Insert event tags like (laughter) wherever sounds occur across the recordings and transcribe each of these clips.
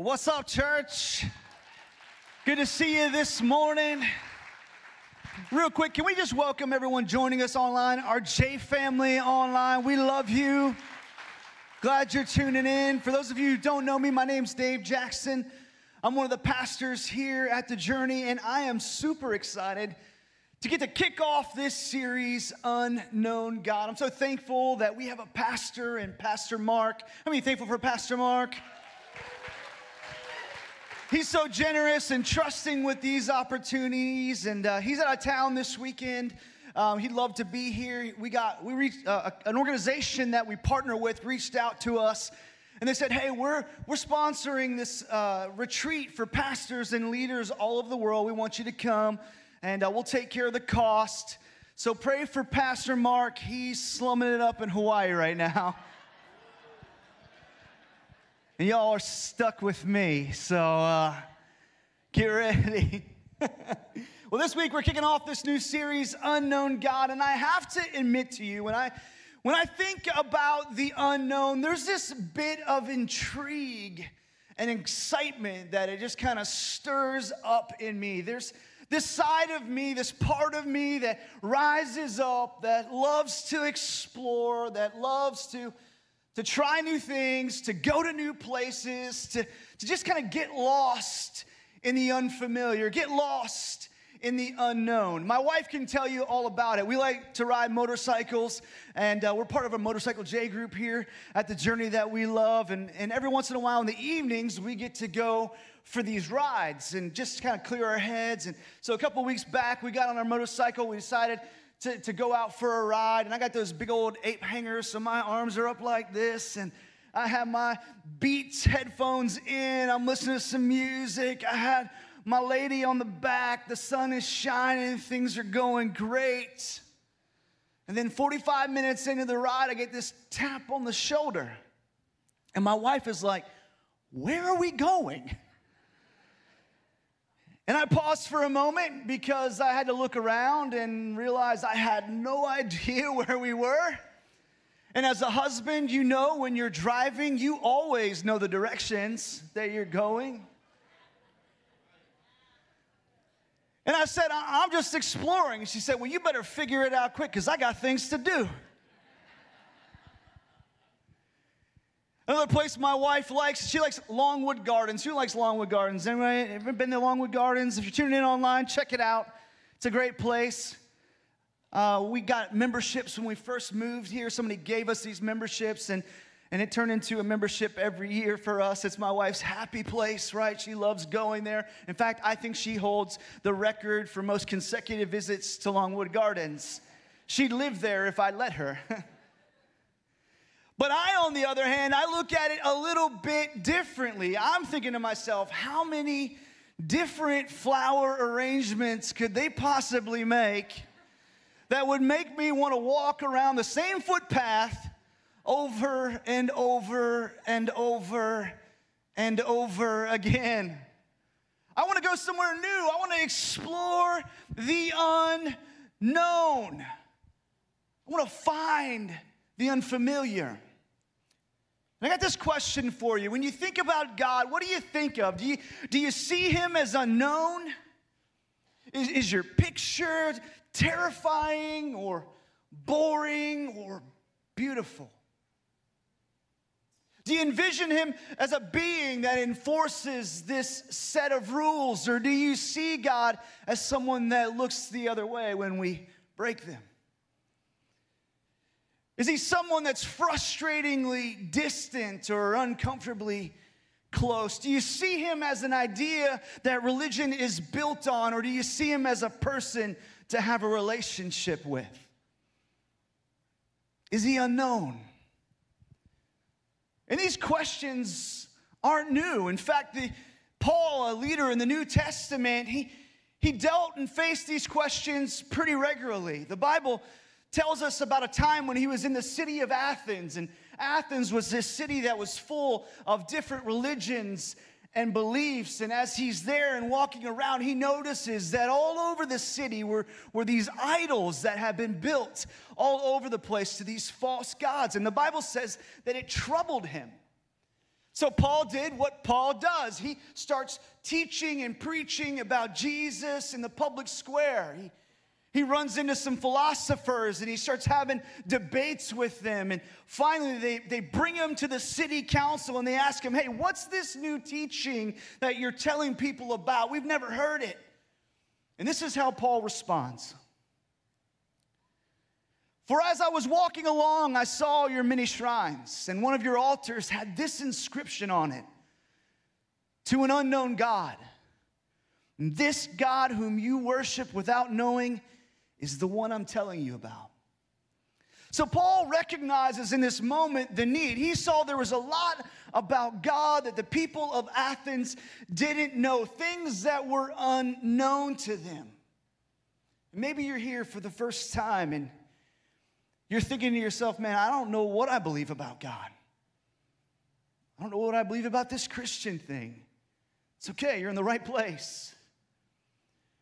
What's up, church? Good to see you this morning. Real quick, can we just welcome everyone joining us online, our J family online? We love you. Glad you're tuning in. For those of you who don't know me, my name's Dave Jackson. I'm one of the pastors here at The Journey, and I am super excited to get to kick off this series, Unknown God. I'm so thankful that we have a pastor and Pastor Mark. How many thankful for Pastor Mark? He's so generous and trusting with these opportunities, and uh, he's out of town this weekend. Um, he'd love to be here. We got we reached uh, an organization that we partner with reached out to us, and they said, "Hey, we're we're sponsoring this uh, retreat for pastors and leaders all over the world. We want you to come, and uh, we'll take care of the cost." So pray for Pastor Mark. He's slumming it up in Hawaii right now (laughs) and y'all are stuck with me. So uh, get ready. (laughs) well, this week we're kicking off this new series, Unknown God, and I have to admit to you, when I when I think about the unknown, there's this bit of intrigue and excitement that it just kind of stirs up in me. There's this side of me, this part of me that rises up, that loves to explore, that loves to to try new things, to go to new places, to, to just kind of get lost in the unfamiliar, get lost in the unknown. My wife can tell you all about it. We like to ride motorcycles, and uh, we're part of a motorcycle J group here at the journey that we love. And, and every once in a while in the evenings, we get to go for these rides and just kind of clear our heads. And so a couple weeks back, we got on our motorcycle. We decided to, to go out for a ride, and I got those big old ape hangers, so my arms are up like this, and I have my Beats headphones in. I'm listening to some music. I had my lady on the back. The sun is shining. Things are going great. And then 45 minutes into the ride, I get this tap on the shoulder. And my wife is like, Where are we going? And I paused for a moment because I had to look around and realize I had no (laughs) idea where we were. And as a husband, you know when you're driving, you always know the directions that you're going. And I said, I'm just exploring. And she said, Well, you better figure it out quick because I got things to do. Another place my wife likes, she likes Longwood Gardens. Who likes Longwood Gardens? Anybody ever been to Longwood Gardens? If you're tuning in online, check it out. It's a great place. Uh, we got memberships when we first moved here. Somebody gave us these memberships, and, and it turned into a membership every year for us. It's my wife's happy place, right? She loves going there. In fact, I think she holds the record for most consecutive visits to Longwood Gardens. She'd live there if I let her. (laughs) But I, on the other hand, I look at it a little bit differently. I'm thinking to myself, how many different flower arrangements could they possibly make that would make me want to walk around the same footpath over and over and over and over again? I want to go somewhere new. I want to explore the unknown. I want to find the unfamiliar. I got this question for you. When you think about God, what do you think of? Do you, do you see him as unknown? Is, is your picture terrifying or boring or beautiful? Do you envision him as a being that enforces this set of rules, or do you see God as someone that looks the other way when we break them? Is he someone that's frustratingly distant or uncomfortably close? Do you see him as an idea that religion is built on, or do you see him as a person to have a relationship with? Is he unknown? And these questions aren't new. In fact, the, Paul, a leader in the New Testament, he, he dealt and faced these questions pretty regularly. The Bible tells us about a time when he was in the city of Athens. And Athens was this city that was full of different religions and beliefs. And as he's there and walking around, he notices that all over the city were, were these idols that had been built all over the place to these false gods. And the Bible says that it troubled him. So Paul did what Paul does. He starts teaching and preaching about Jesus in the public square. He, he runs into some philosophers and he starts having debates with them. And finally, they, they bring him to the city council and they ask him, Hey, what's this new teaching that you're telling people about? We've never heard it. And this is how Paul responds for as I was walking along, I saw your many shrines, and one of your altars had this inscription on it To an unknown God. This God whom you worship without knowing is the one I'm telling you about. So, Paul recognizes in this moment the need. He saw there was a lot about God that the people of Athens didn't know, things that were unknown to them. Maybe you're here for the first time and you're thinking to yourself, man, I don't know what I believe about God. I don't know what I believe about this Christian thing. It's okay, you're in the right place.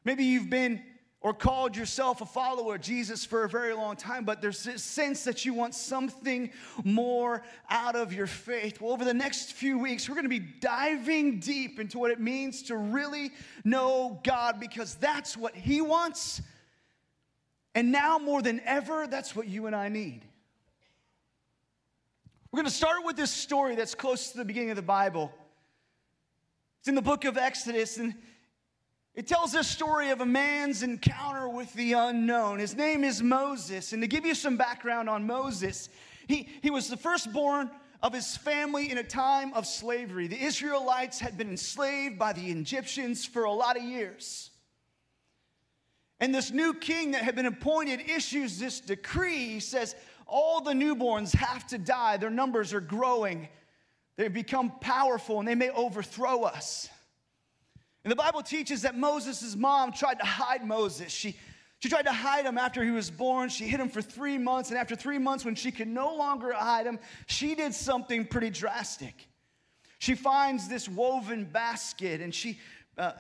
Maybe you've been or called yourself a follower of Jesus for a very long time, but there's this sense that you want something more out of your faith. Well, over the next few weeks, we're going to be diving deep into what it means to really know God because that's what He wants and now more than ever, that's what you and I need. We're going to start with this story that's close to the beginning of the Bible. It's in the book of Exodus, and it tells this story of a man's encounter with the unknown. His name is Moses. And to give you some background on Moses, he, he was the firstborn of his family in a time of slavery. The Israelites had been enslaved by the Egyptians for a lot of years. And this new king that had been appointed issues this decree. He says, All the newborns have to die. Their numbers are growing. They've become powerful and they may overthrow us. And the Bible teaches that Moses' mom tried to hide Moses. She, she tried to hide him after he was born. She hid him for three months. And after three months, when she could no longer hide him, she did something pretty drastic. She finds this woven basket and she uh,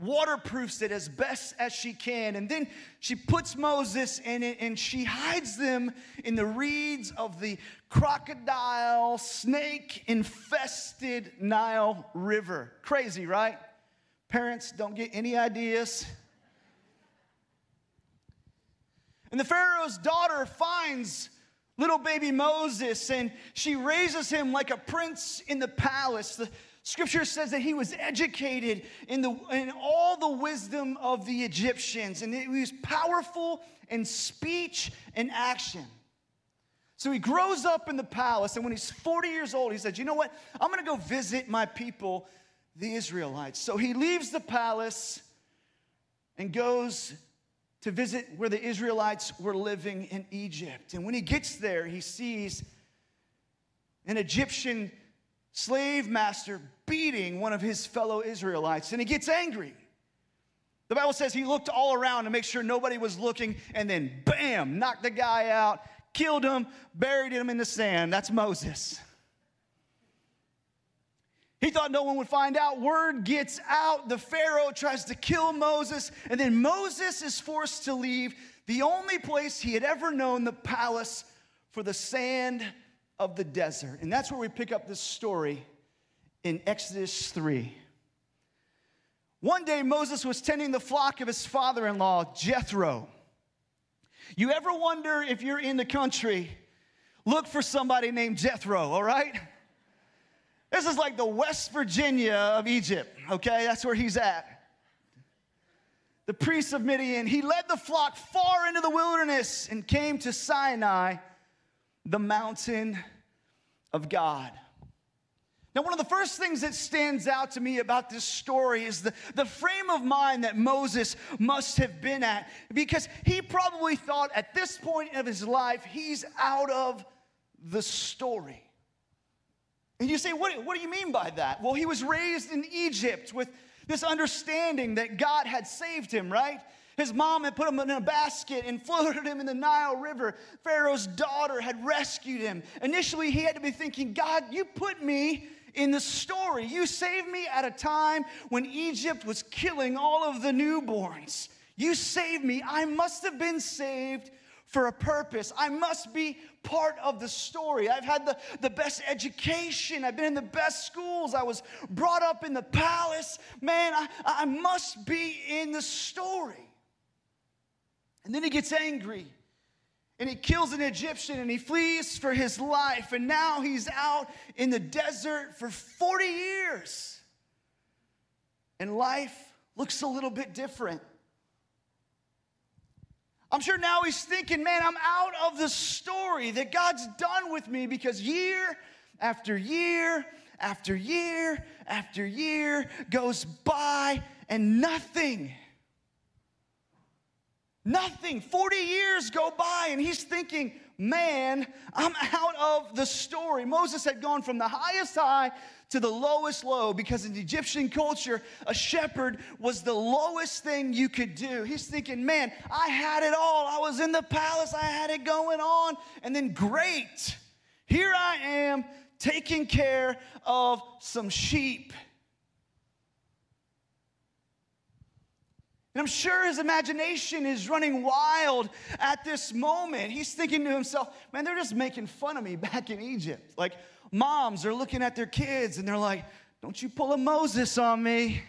waterproofs it as best as she can. And then she puts Moses in it and she hides them in the reeds of the crocodile, snake infested Nile River. Crazy, right? Parents don't get any ideas. And the Pharaoh's daughter finds little baby Moses and she raises him like a prince in the palace. The, Scripture says that he was educated in, the, in all the wisdom of the Egyptians, and he was powerful in speech and action. So he grows up in the palace, and when he's 40 years old, he says, You know what? I'm gonna go visit my people, the Israelites. So he leaves the palace and goes to visit where the Israelites were living in Egypt. And when he gets there, he sees an Egyptian slave master beating one of his fellow Israelites, and he gets angry. The Bible says he looked all around to make sure nobody was looking, and then bam, knocked the guy out, killed him, buried him in the sand. That's Moses. (laughs) He thought no one would find out. Word gets out. The Pharaoh tries to kill Moses, and then Moses is forced to leave the only place he had ever known, the palace, for the sand of the desert. And that's where we pick up this story in Exodus 3. One day, Moses was tending the flock of his father in law, Jethro. You ever wonder if you're in the country, look for somebody named Jethro, all right? This is like the West Virginia of Egypt, okay? That's where he's at. The priest of Midian, he led the flock far into the wilderness and came to Sinai the mountain of God. Now, one of the first things that stands out to me about this story is the, the frame of mind that Moses must have been at, because he probably thought at this point of his life, he's out of the story. And you say, what, what do you mean by that? Well, he was raised in Egypt with this understanding that God had saved him, right? His mom had put him in a basket and (laughs) floated him in the Nile River. Pharaoh's daughter had rescued him. Initially, he had to be thinking, God, you put me in the story. You saved me at a time when Egypt was killing all of the newborns. You saved me. I must have been saved for a purpose. I must be part of the story. I've had the, the best education. I've been in the best schools. I was brought up in the palace. Man, I, I must be in the story. And then he gets angry and he kills an Egyptian and he flees for his life. And now he's out in the desert for 40 years. And life looks a little bit different. I'm sure now he's thinking, man, I'm out of the story that God's done with me because year after year after year after year goes by and nothing. Nothing. 40 years go by and he's thinking, man, I'm out of the story. Moses had gone from the highest high to the lowest low because in Egyptian culture, a shepherd was the lowest thing you could do. He's thinking, man, I had it all. I was in the palace, I had it going on. And then, great, here I am taking care of some sheep. And I'm sure his imagination is running wild at this moment. He's thinking to himself, man, they're just making fun of me (laughs) back in Egypt. Like, moms are looking at their kids and they're like, don't you pull a Moses on me.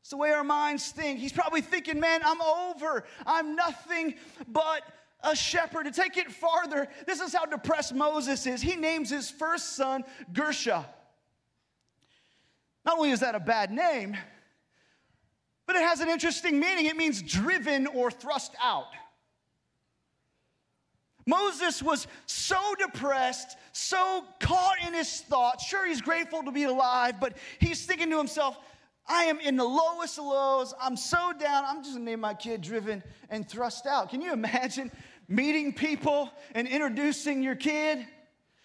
It's the way our minds think. He's probably thinking, man, I'm over. I'm nothing but a shepherd. To take it farther, this is how depressed Moses is. He names his first son Gershom. Not only is that a bad name, but it has an interesting meaning. It means driven or thrust out. Moses was so depressed, so caught in his thoughts. Sure, he's grateful to be alive, but he's thinking to himself, I am in the lowest lows. I'm so down. I'm just gonna name my kid Driven and Thrust Out. Can you imagine meeting people and introducing your kid?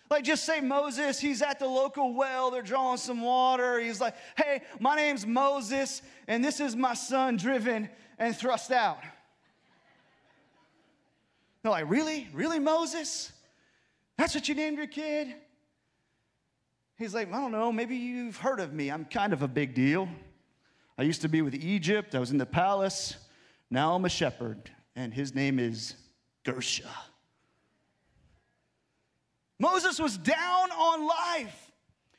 Like, just say Moses, he's at the local well, they're drawing some water. He's like, hey, my name's Moses, and this is my son, Driven and Thrust Out. They're like, really? Really, Moses? That's what you named your kid? He's like, I don't know, maybe you've heard of me. I'm kind of a big deal. I used to be with Egypt, I was in the palace. Now I'm a shepherd, and his name is Gershom. Moses was down on life.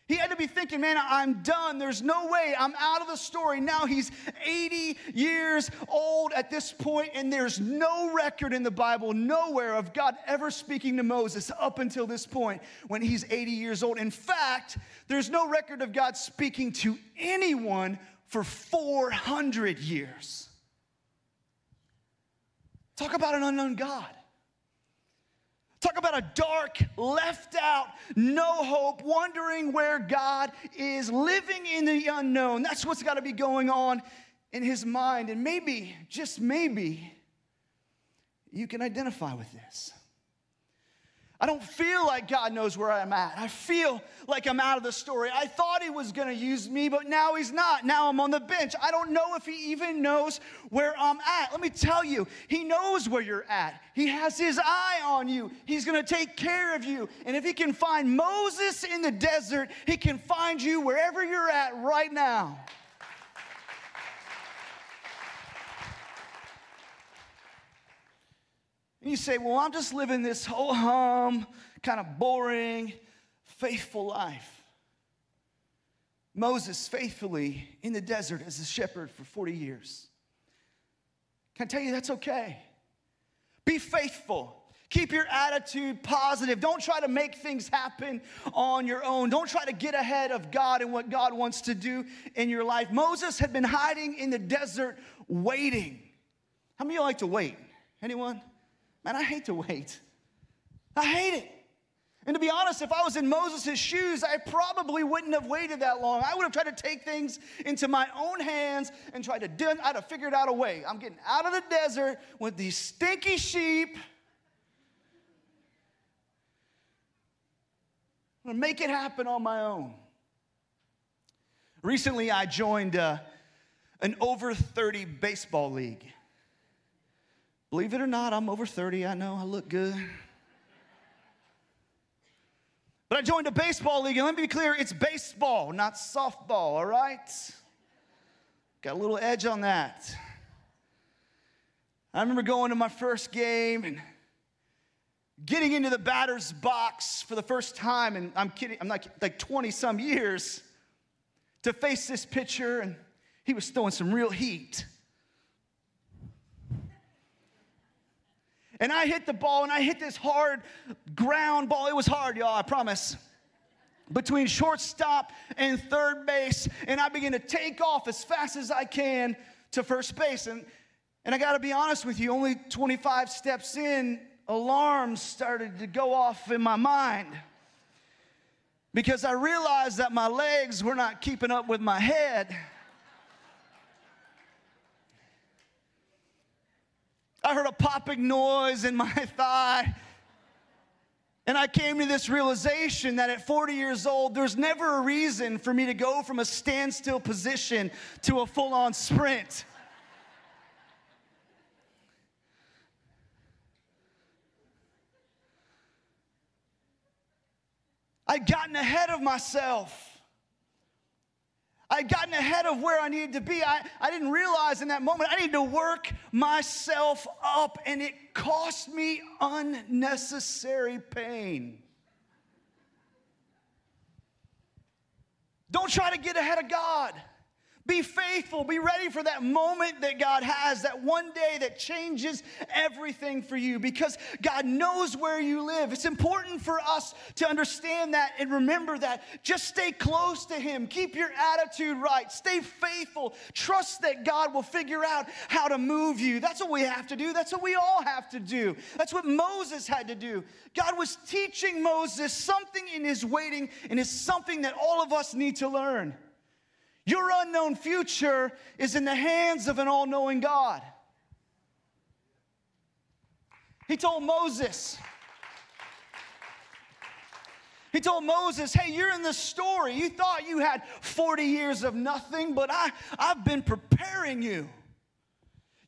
He had to be thinking, man, I'm done. There's no way. I'm out of the story. Now he's 80 years old at this point, and there's no record in the Bible, nowhere of God ever speaking to Moses up until this point when he's 80 years old. In fact, there's no record of God speaking to anyone for 400 years. Talk about an unknown God. Talk about a dark, left out, no hope, wondering where God is, living in the unknown. That's what's got to be going on in his mind. And maybe, just maybe, you can identify with this. I don't feel like God knows where I'm at. I feel like I'm out of the story. I thought He was going to use me, but now He's not. Now I'm on the bench. I don't know if He even knows where I'm at. Let me tell you, He knows where you're at. He has His eye on you. He's going to take care of you. And if He can find Moses in the desert, He can find you wherever you're at right now. And you say, well, I'm just living this whole hum, kind of boring, faithful life. Moses faithfully in the desert as a shepherd for 40 years. Can I tell you that's okay? Be faithful. Keep your attitude positive. Don't try to make things happen on your own. Don't try to get ahead of God and what God wants to do in your life. Moses had been hiding in the desert waiting. How many of you like to wait? Anyone? Man, I hate to wait. I hate it. And to be honest, if I was in Moses' shoes, I probably wouldn't have waited that long. I would have tried to take things into my own hands and tried to do I'd have figured out a way. I'm getting out of the desert with these stinky sheep. I'm gonna make it happen on my own. Recently, I joined uh, an over 30 baseball league. Believe it or not, I'm over 30. I know I look good. But I joined a baseball league, and let me be clear it's baseball, not softball, all right? Got a little edge on that. I remember going to my first game and getting into the batter's box for the first time, and I'm kidding, I'm like, like 20 some years to face this pitcher, and he was throwing some real heat. And I hit the ball, and I hit this hard ground ball. It was hard, y'all, I promise. Between shortstop and third base, and I begin to take off as fast as I can to first base. And, and I gotta be honest with you, only 25 steps in, alarms started to go off in my mind because I realized that my legs were not keeping up with my head. I heard a popping noise in my (laughs) thigh. And I came to this realization that at 40 years old, there's never a reason for me to go from a standstill position to a full on sprint. I'd gotten ahead of myself. I'd gotten ahead of where I needed to be. I, I didn't realize in that moment I needed to work myself up, and it cost me unnecessary pain. Don't try to get ahead of God. Be faithful. Be ready for that moment that God has, that one day that changes everything for you because God knows where you live. It's important for us to understand that and remember that. Just stay close to Him. Keep your attitude right. Stay faithful. Trust that God will figure out how to move you. That's what we have to do. That's what we all have to do. That's what Moses had to do. God was teaching Moses something in his waiting, and it's something that all of us need to learn. Your unknown future is in the hands of an all knowing God. He told Moses, he told Moses, Hey, you're in the story. You thought you had 40 years of nothing, but I, I've been preparing you.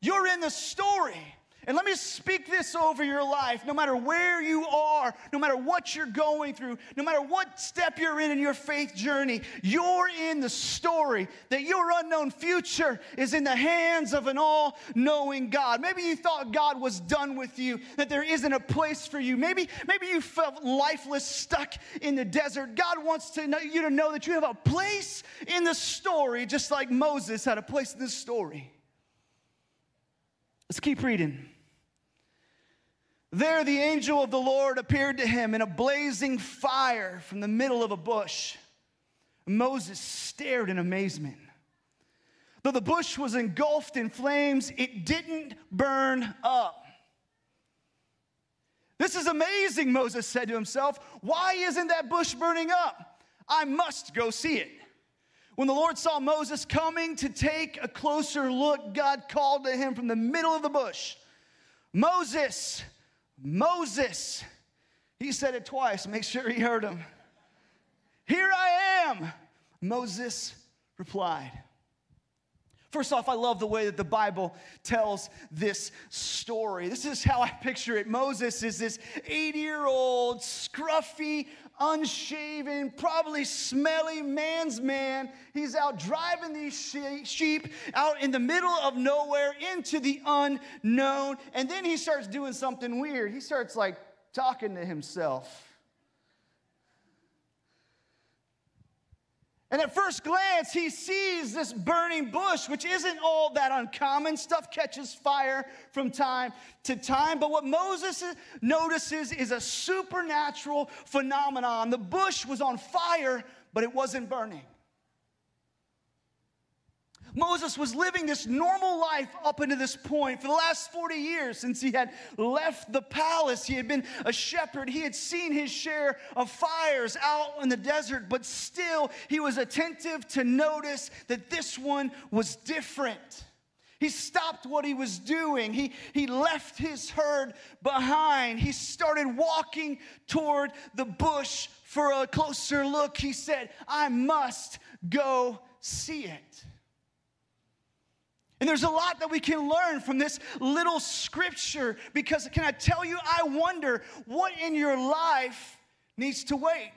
You're in the story. And let me speak this over your life. No matter where you are, no matter what you're going through, no matter what step you're in in your faith journey, you're in the story that your unknown future is in the hands of an all knowing God. Maybe you thought God was done with you, that there isn't a place for you. Maybe, maybe you felt lifeless, stuck in the desert. God wants to know, you to know that you have a place in the story, just like Moses had a place in the story. Let's keep reading. There, the angel of the Lord appeared to him in a blazing fire from the middle of a bush. Moses stared in amazement. Though the bush was engulfed in flames, it didn't burn up. This is amazing, Moses said to himself. Why isn't that bush burning up? I must go see it. When the Lord saw Moses coming to take a closer look, God called to him from the middle of the bush Moses, Moses. He said it twice, make sure he heard him. Here I am, Moses replied. First off, I love the way that the Bible tells this story. This is how I picture it. Moses is this 80 year old, scruffy, unshaven, probably smelly man's man. He's out driving these sheep out in the middle of nowhere into the unknown. And then he starts doing something weird. He starts like talking to himself. And at first glance, he sees this burning bush, which isn't all that uncommon. Stuff catches fire from time to time. But what Moses notices is a supernatural phenomenon. The bush was on fire, but it wasn't burning. Moses was living this normal life up until this point. For the last 40 years, since he had left the palace, he had been a shepherd. He had seen his share of fires out in the desert, but still he was attentive to notice that this one was different. He stopped what he was doing. He, he left his herd behind. He started walking toward the bush for a closer look. He said, I must go see it. And there's a lot that we can learn from this little scripture because, can I tell you, I wonder what in your life needs to wait?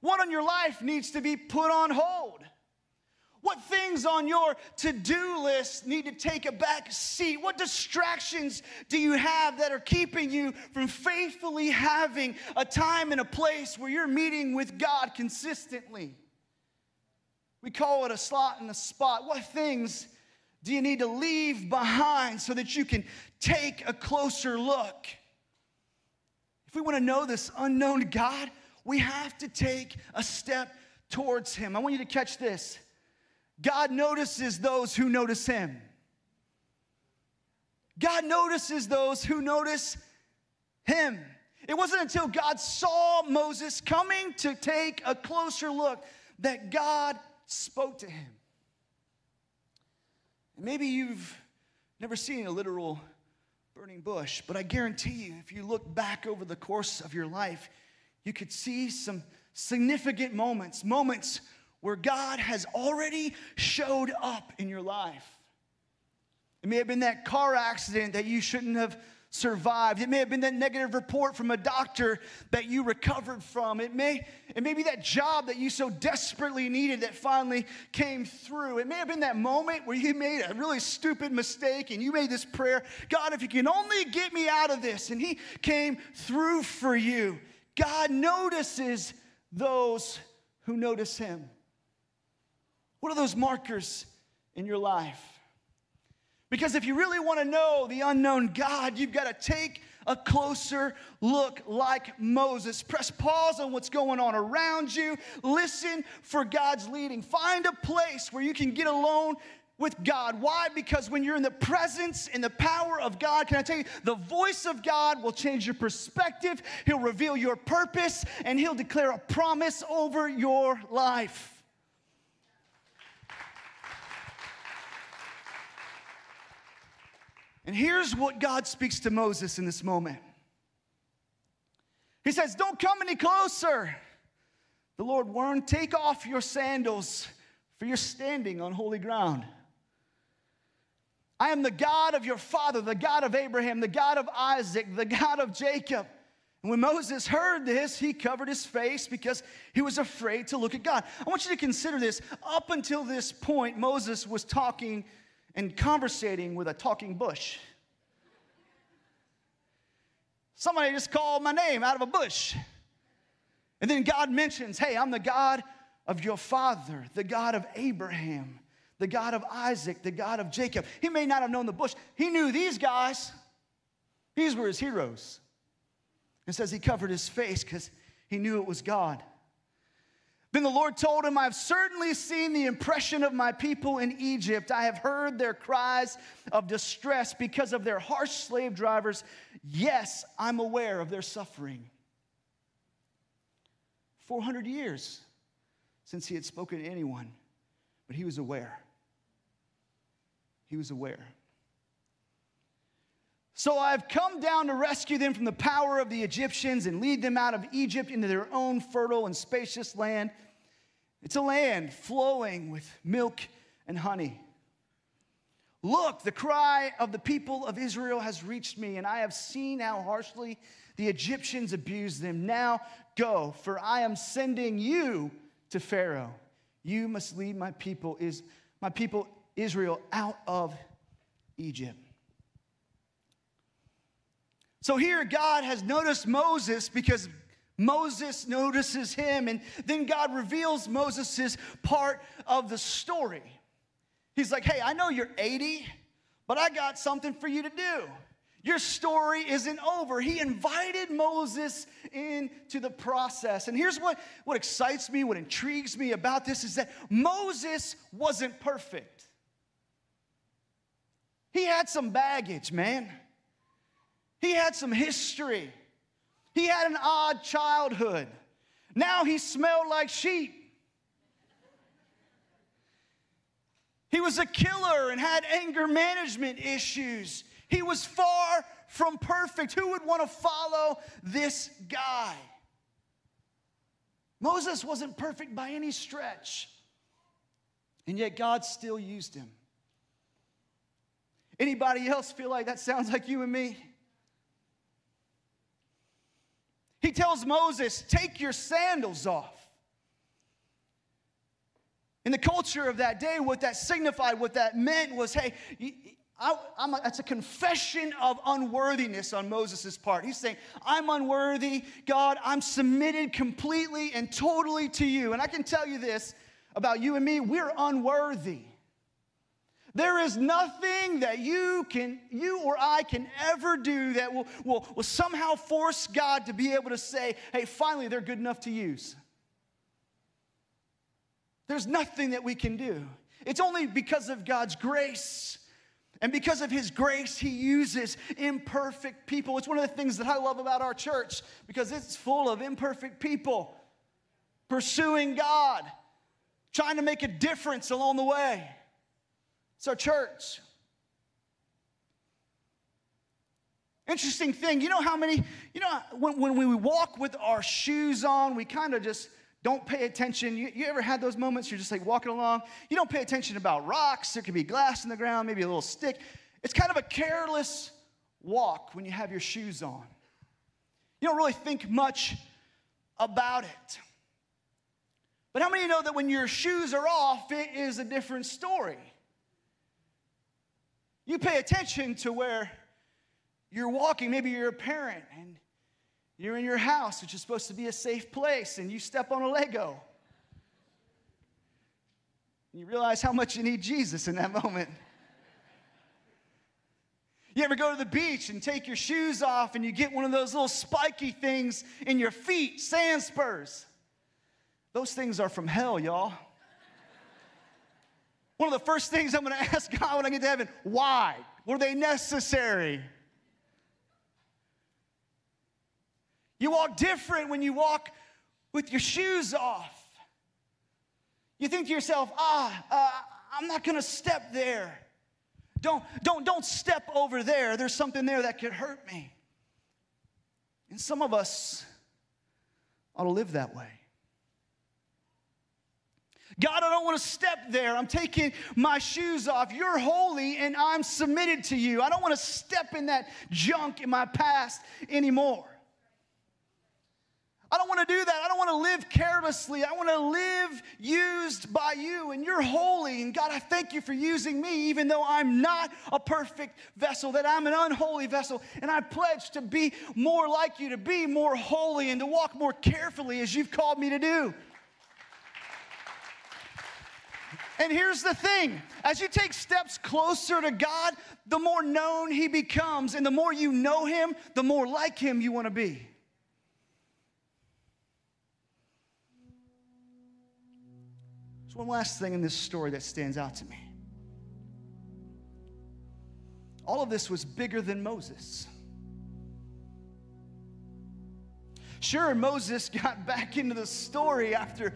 What in your life needs to be put on hold? What things on your to do list need to take a back seat? What distractions do you have that are keeping you from faithfully having a time and a place where you're meeting with God consistently? We call it a slot and a spot. What things do you need to leave behind so that you can take a closer look? If we want to know this unknown God, we have to take a step towards Him. I want you to catch this. God notices those who notice him. God notices those who notice him. It wasn't until God saw Moses coming to take a closer look that God spoke to him. And maybe you've never seen a literal burning bush, but I guarantee you, if you look back over the course of your life, you could see some significant moments, moments where God has already showed up in your life. It may have been that car accident that you shouldn't have survived. It may have been that negative report from a doctor that you recovered from. It may, it may be that job that you so desperately needed that finally came through. It may have been that moment where you made a really stupid mistake and you made this prayer God, if you can only get me out of this. And He came through for you. God notices those who notice Him. What are those markers in your life? Because if you really want to know the unknown God, you've got to take a closer look like Moses. Press pause on what's going on around you. Listen for God's leading. Find a place where you can get alone with God. Why? Because when you're in the presence and the power of God, can I tell you, the voice of God will change your perspective, He'll reveal your purpose, and He'll declare a promise over your life. And here's what God speaks to Moses in this moment He says, Don't come any closer. The Lord warned, Take off your sandals, for you're standing on holy ground. I am the God of your father, the God of Abraham, the God of Isaac, the God of Jacob. And when Moses heard this, he covered his face because he was afraid to look at God. I want you to consider this. Up until this point, Moses was talking and conversating with a talking bush. Somebody just called my name out of a bush. And then God mentions, hey, I'm the God of your father, the God of Abraham, the God of Isaac, the God of Jacob. He may not have known the bush, he knew these guys. These were his heroes. And says he covered his face because he knew it was God. Then the Lord told him, I have certainly seen the impression of my people in Egypt. I have heard their cries of distress because of their harsh slave drivers. Yes, I'm aware of their suffering. 400 years since he had spoken to anyone, but he was aware. He was aware. So I've come down to rescue them from the power of the Egyptians and lead them out of Egypt into their own fertile and spacious land. It's a land flowing with milk and honey. Look, the cry of the people of Israel has reached me, and I have seen how harshly the Egyptians abuse them. Now go, for I am sending you to Pharaoh. You must lead my people, is my people Israel out of Egypt. So here, God has noticed Moses because Moses notices him, and then God reveals Moses' part of the story. He's like, Hey, I know you're 80, but I got something for you to do. Your story isn't over. He invited Moses into the process. And here's what, what excites me, what intrigues me about this is that Moses wasn't perfect. He had some baggage, man. He had some history. He had an odd childhood. Now he smelled like sheep. He was a killer and had anger management issues. He was far from perfect. Who would want to follow this guy? Moses wasn't perfect by any stretch, and yet God still used him. Anybody else feel like that sounds like you and me? He tells Moses, Take your sandals off. In the culture of that day, what that signified, what that meant was hey, I, a, it's a confession of unworthiness on Moses' part. He's saying, I'm unworthy. God, I'm submitted completely and totally to you. And I can tell you this about you and me we're unworthy. There is nothing that you can, you or I can ever do that will, will, will somehow force God to be able to say, hey, finally, they're good enough to use. There's nothing that we can do. It's only because of God's grace. And because of his grace, he uses imperfect people. It's one of the things that I love about our church because it's full of imperfect people pursuing God, trying to make a difference along the way. It's our church. Interesting thing, you know how many, you know, when, when we walk with our shoes on, we kind of just don't pay attention. You, you, ever had those moments you're just like walking along? You don't pay attention about rocks. There could be glass in the ground, maybe a little stick. It's kind of a careless walk when you have your shoes on. You don't really think much about it. But how many you know that when your shoes are off, it is a different story? You pay attention to where you're walking. Maybe you're a parent and you're in your house, which is supposed to be a safe place, and you step on a Lego. You realize how much you need Jesus in that (laughs) moment. You ever go to the beach and take your shoes off and you get one of those little spiky things in your feet, sand spurs? Those things are from hell, y'all. One of the first things I'm going (laughs) to ask God when I get to heaven why? Were they necessary? You walk different when you walk with your shoes off. You think to yourself, ah, uh, I'm not going to step there. Don't, don't, don't step over there. There's something there that could hurt me. And some of us ought to live that way. God, I don't want to step there. I'm taking my shoes off. You're holy and I'm submitted to you. I don't want to step in that junk in my past anymore. I don't want to do that. I don't want to live carelessly. I want to live used by you, and you're holy. And God, I thank you for using me, even though I'm not a perfect vessel, that I'm an unholy vessel. And I pledge to be more like you, to be more holy, and to walk more carefully as you've called me to do. And here's the thing as you take steps closer to God, the more known He becomes, and the more you know Him, the more like Him you want to be. There's one last thing in this story that stands out to me. All of this was bigger than Moses. Sure, Moses (laughs) got back into the story after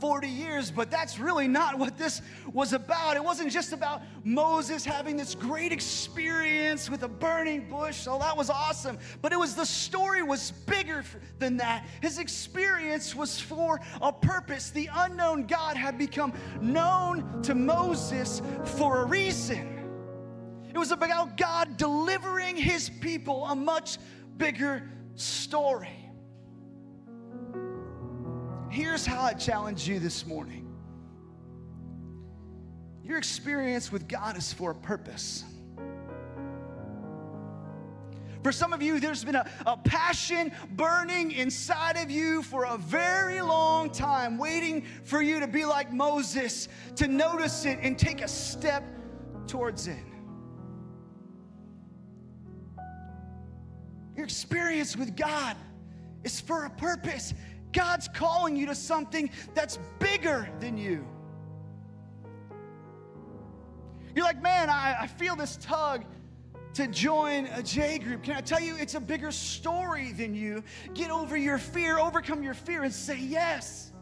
40 years, but that's really not what this was about. It wasn't just about Moses having this great experience with a burning bush. Oh, that was awesome. But it was the story was bigger than that. His experience was for a purpose. The unknown God had become known to Moses for a reason. It was about God delivering his people a much bigger story. Here's how I challenge you this morning your experience with God is for a purpose. For some of you, there's been a, a, passion burning inside of you for a very long time, waiting for you to be like Moses, to notice it and take a step towards it. Your experience with God is for a purpose. God's calling you to something that's bigger than you. You're like, man, I, I feel this tug to join a J group. Can I tell you, it's a bigger story than you. Get over your fear, overcome your fear, and say yes.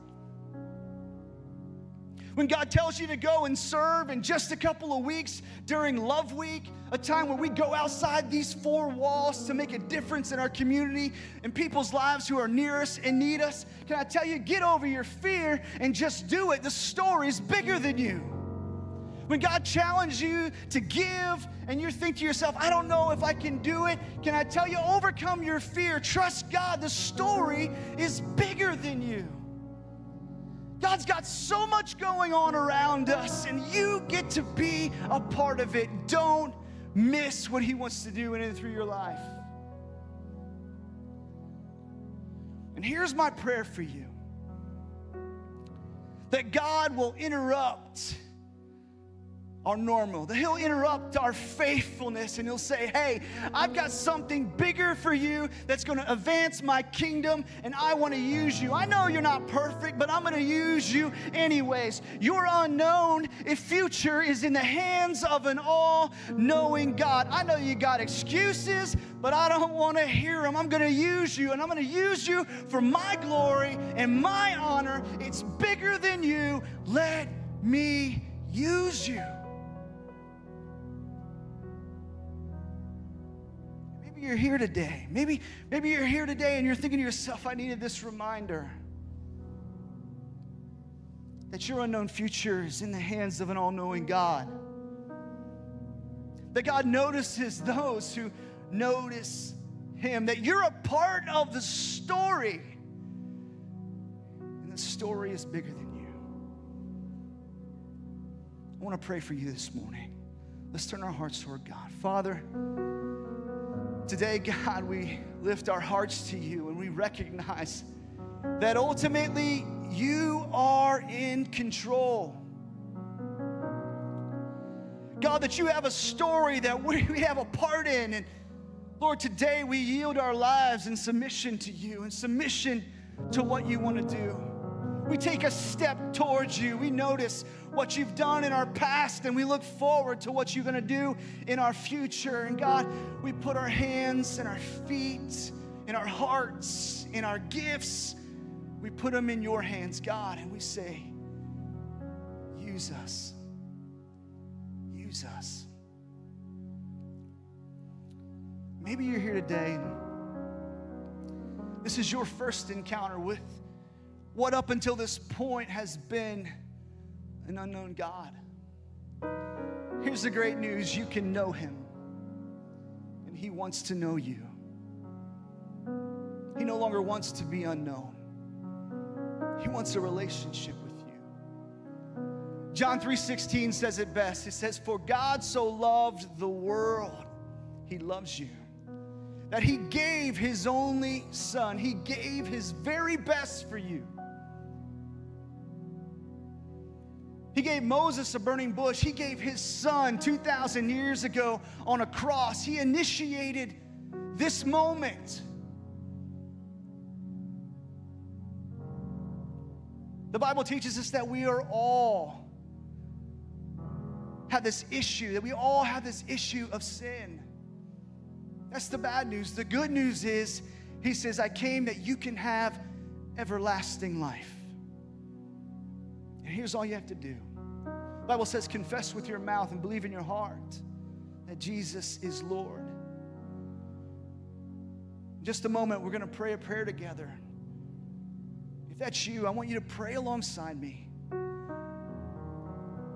When God tells you to go and serve in just a couple of weeks during Love Week, a time where we go outside these four walls to make a difference in our community and people's lives who are near us and need us, can I tell you, get over your fear and just do it. The story's bigger than you. When God challenges you to give and you think to yourself, I don't know if I can do it, can I tell you, overcome your fear. Trust God. The story is bigger than you. God's got so much going on around us, and you get to be a part of it. Don't miss what He wants to do in and through your life. And here's my prayer for you that God will interrupt our normal, that He'll interrupt our faithfulness and He'll say, Hey, I've got something bigger for you that's going to advance my kingdom and I want to use you. I know you're not perfect, but I'm going to use you anyways. Your unknown if future is in the hands of an all knowing God. I know you got excuses, but I don't want to hear them. I'm going to use you and I'm going to use you for my glory and my honor. It's bigger than you. Let me use you. You're here today. Maybe, maybe you're here today and you're thinking to yourself, I needed this reminder that your unknown future is in the hands of an all knowing God. That God notices those who notice Him, that you're a part of the story. And the story is bigger than you. I want to pray for you this morning. Let's turn our hearts toward God. Father, Today, God, we lift our hearts to you and we recognize that ultimately you are in control. God, that you have a story that we have a part in. And Lord, today we yield our lives in submission to you, in submission to what you want to do. We take a step towards you. We notice what you've done in our past and we look forward to what you're going to do in our future. And God, we put our hands and our feet, in our hearts, in our gifts, we put them in your hands, God, and we say, use us. Use us. Maybe you're here today. This is your first encounter with what up until this point has been an unknown God. Here's the great news you can know Him, and He wants to know you. He no longer wants to be unknown, He wants a relationship with you. John 3:16 says it best. It says, "For God so loved the world, He loves you." That he gave his only son. He gave his very best for you. He gave Moses a burning bush. He gave his son 2,000 years ago on a cross. He initiated this moment. The Bible teaches us that we are all have this issue, that we all have this issue of sin. That's the bad news. The good news is, he says, I came that you can have everlasting life. And here's all you have to do. The Bible says, confess with your mouth and believe in your heart that Jesus is Lord. In just a moment, we're going to pray a prayer together. If that's you, I want you to pray alongside me.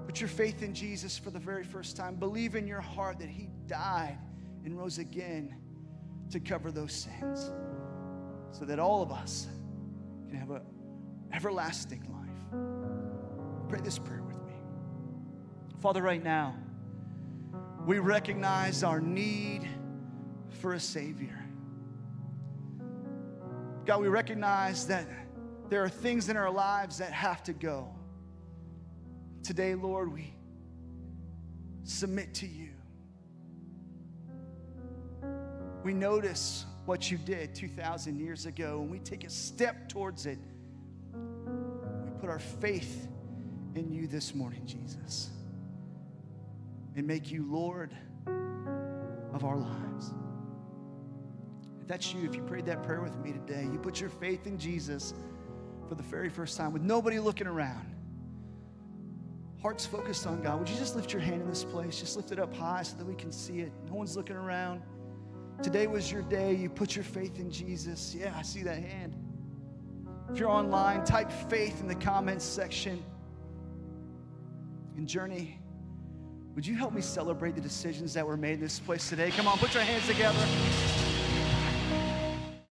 Put your faith in Jesus for the very first time. Believe in your heart that He died and rose again to cover those sins so that all of us can have an everlasting life. Pray this prayer with me. Father, right now, we recognize our need for a Savior. God, we recognize that there are things in our lives that have to go. Today, Lord, we submit to you. We notice what you did 2,000 years ago, and we take a step towards it. We put our faith in you this morning, Jesus, and make you Lord of our lives. If that's you, if you prayed that prayer with me today, you put your faith in Jesus for the very first time with nobody looking around, hearts focused on God, would you just lift your hand in this place? Just lift it up high so that we can see it. No one's looking around. Today was your day. You put your faith in Jesus. Yeah, I see that hand. If you're online, type faith in the comments section. And Journey, would you help me celebrate the decisions that were made in this place today? Come on, put your hands together.